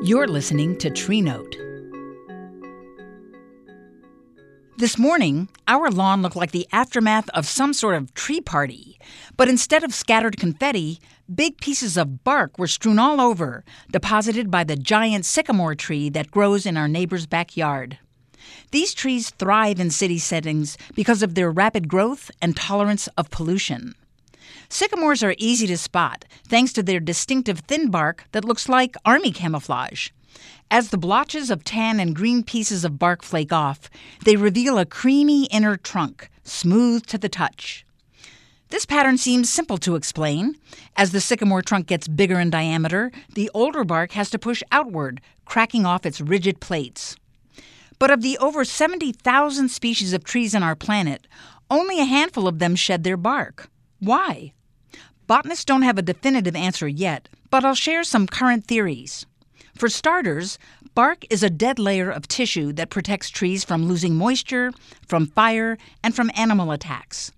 You're listening to Tree Note. This morning, our lawn looked like the aftermath of some sort of tree party. But instead of scattered confetti, big pieces of bark were strewn all over, deposited by the giant sycamore tree that grows in our neighbor's backyard. These trees thrive in city settings because of their rapid growth and tolerance of pollution. Sycamores are easy to spot thanks to their distinctive thin bark that looks like army camouflage. As the blotches of tan and green pieces of bark flake off, they reveal a creamy inner trunk, smooth to the touch. This pattern seems simple to explain. As the sycamore trunk gets bigger in diameter, the older bark has to push outward, cracking off its rigid plates. But of the over 70,000 species of trees on our planet, only a handful of them shed their bark. Why? Botanists don't have a definitive answer yet, but I'll share some current theories. For starters, bark is a dead layer of tissue that protects trees from losing moisture, from fire, and from animal attacks.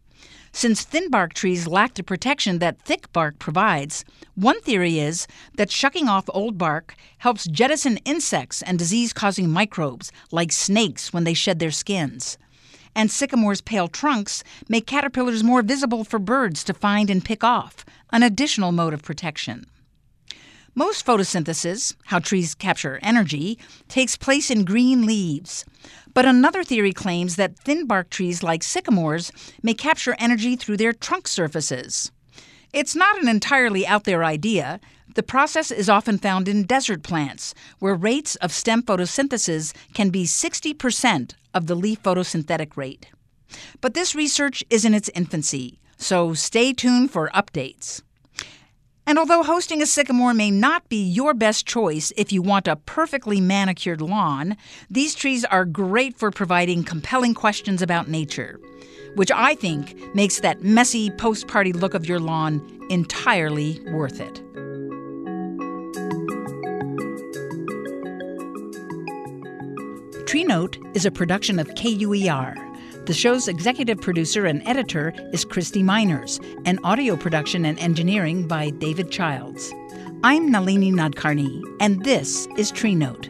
Since thin bark trees lack the protection that thick bark provides, one theory is that shucking off old bark helps jettison insects and disease causing microbes like snakes when they shed their skins and sycamore's pale trunks make caterpillars more visible for birds to find and pick off, an additional mode of protection. Most photosynthesis, how trees capture energy, takes place in green leaves. But another theory claims that thin bark trees like sycamores may capture energy through their trunk surfaces. It's not an entirely out there idea. The process is often found in desert plants, where rates of stem photosynthesis can be 60% of the leaf photosynthetic rate. But this research is in its infancy, so stay tuned for updates. And although hosting a sycamore may not be your best choice if you want a perfectly manicured lawn, these trees are great for providing compelling questions about nature, which I think makes that messy post party look of your lawn entirely worth it. Tree Note is a production of KUER. The show's executive producer and editor is Christy Miners, and audio production and engineering by David Childs. I'm Nalini Nadkarni, and this is Tree Note.